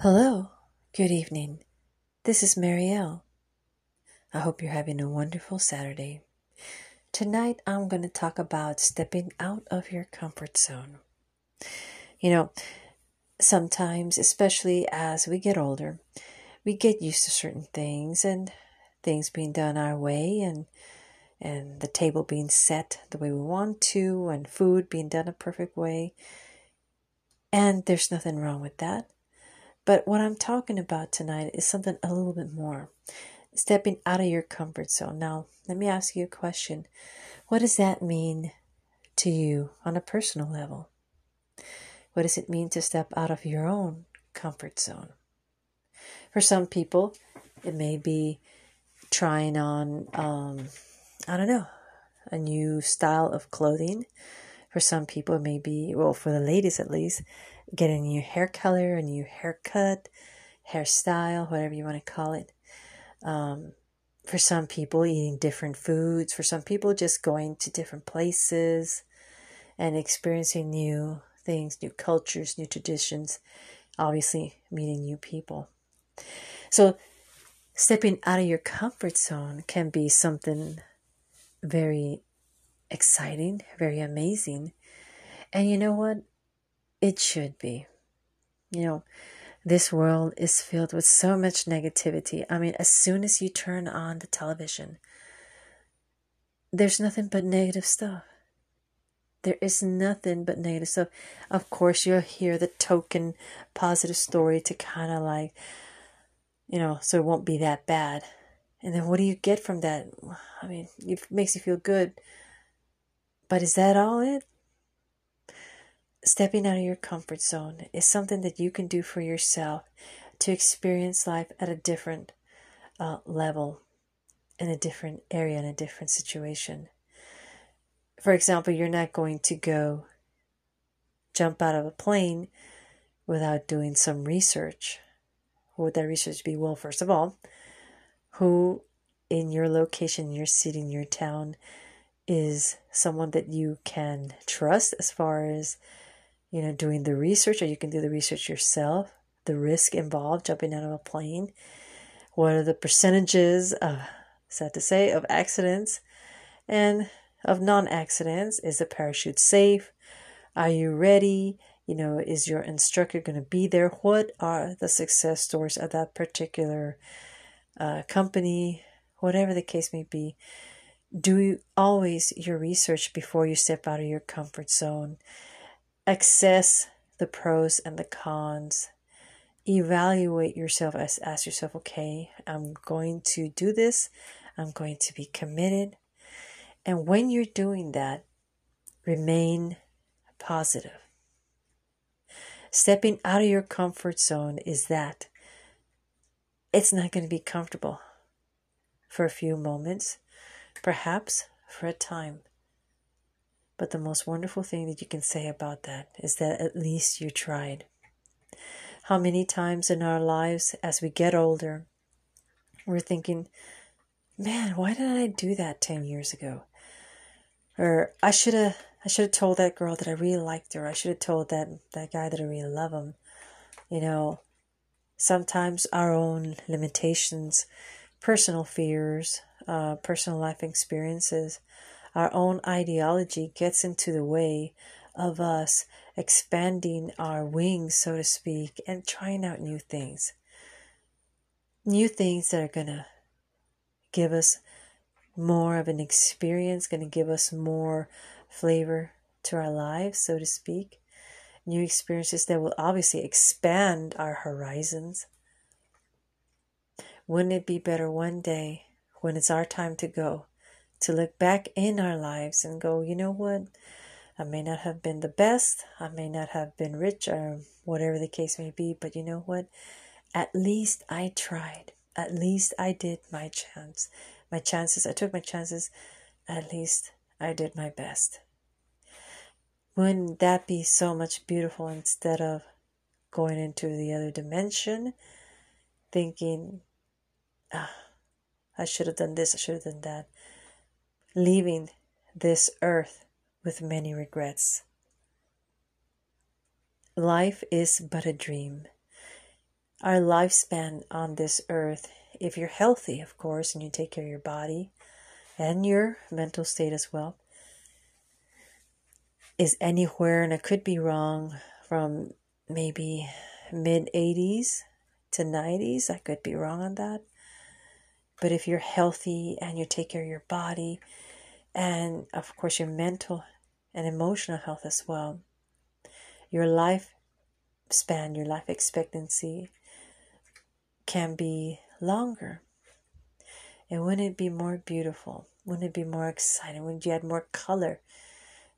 Hello, good evening. This is Marielle. I hope you're having a wonderful Saturday. Tonight I'm going to talk about stepping out of your comfort zone. You know, sometimes, especially as we get older, we get used to certain things and things being done our way and and the table being set the way we want to and food being done a perfect way. And there's nothing wrong with that but what I'm talking about tonight is something a little bit more stepping out of your comfort zone. Now, let me ask you a question What does that mean to you on a personal level? What does it mean to step out of your own comfort zone? For some people, it may be trying on, um, I don't know, a new style of clothing. For some people, it may be, well, for the ladies at least, get a new hair color, a new haircut, hairstyle, whatever you want to call it. Um, for some people, eating different foods. For some people, just going to different places and experiencing new things, new cultures, new traditions. Obviously, meeting new people. So, stepping out of your comfort zone can be something very exciting, very amazing. And you know what? It should be. You know, this world is filled with so much negativity. I mean, as soon as you turn on the television, there's nothing but negative stuff. There is nothing but negative stuff. Of course, you'll hear the token positive story to kind of like, you know, so it won't be that bad. And then what do you get from that? I mean, it makes you feel good. But is that all it? Stepping out of your comfort zone is something that you can do for yourself to experience life at a different uh, level, in a different area, in a different situation. For example, you're not going to go jump out of a plane without doing some research. What would that research be? Well, first of all, who in your location, your city, your town is someone that you can trust as far as you know, doing the research, or you can do the research yourself. The risk involved jumping out of a plane. What are the percentages, of, sad to say, of accidents and of non accidents? Is the parachute safe? Are you ready? You know, is your instructor going to be there? What are the success stories of that particular uh, company? Whatever the case may be, do always your research before you step out of your comfort zone assess the pros and the cons. Evaluate yourself as ask yourself okay i'm going to do this. I'm going to be committed. And when you're doing that remain positive. Stepping out of your comfort zone is that it's not going to be comfortable for a few moments perhaps for a time but the most wonderful thing that you can say about that is that at least you tried. How many times in our lives, as we get older, we're thinking, man, why did I do that 10 years ago? Or I should have. I should have told that girl that I really liked her. I should have told that that guy that I really love him. You know, sometimes our own limitations, personal fears, uh, personal life experiences our own ideology gets into the way of us expanding our wings, so to speak, and trying out new things. New things that are going to give us more of an experience, going to give us more flavor to our lives, so to speak. New experiences that will obviously expand our horizons. Wouldn't it be better one day when it's our time to go to look back in our lives and go, you know what? I may not have been the best, I may not have been rich, or whatever the case may be, but you know what? At least I tried. At least I did my chance. My chances, I took my chances. At least I did my best. Wouldn't that be so much beautiful instead of going into the other dimension, thinking, ah, I should have done this, I should have done that leaving this earth with many regrets. Life is but a dream. our lifespan on this earth, if you're healthy, of course, and you take care of your body and your mental state as well, is anywhere, and I could be wrong, from maybe mid 80s to 90s. I could be wrong on that. But if you're healthy and you take care of your body, and of course your mental and emotional health as well, your life span, your life expectancy can be longer. And wouldn't it be more beautiful? Wouldn't it be more exciting? Wouldn't you add more color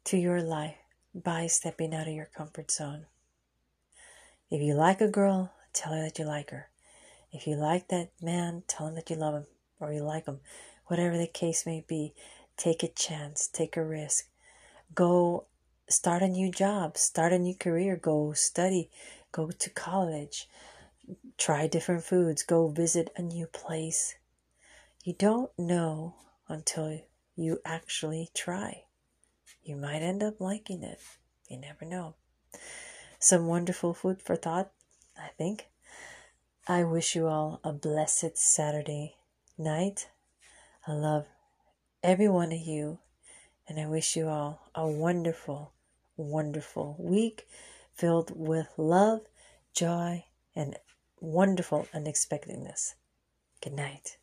to your life by stepping out of your comfort zone? If you like a girl, tell her that you like her. If you like that man, tell him that you love him or you like him. Whatever the case may be, take a chance, take a risk. Go start a new job, start a new career, go study, go to college, try different foods, go visit a new place. You don't know until you actually try. You might end up liking it. You never know. Some wonderful food for thought, I think. I wish you all a blessed Saturday night. I love every one of you, and I wish you all a wonderful, wonderful week filled with love, joy, and wonderful unexpectedness. Good night.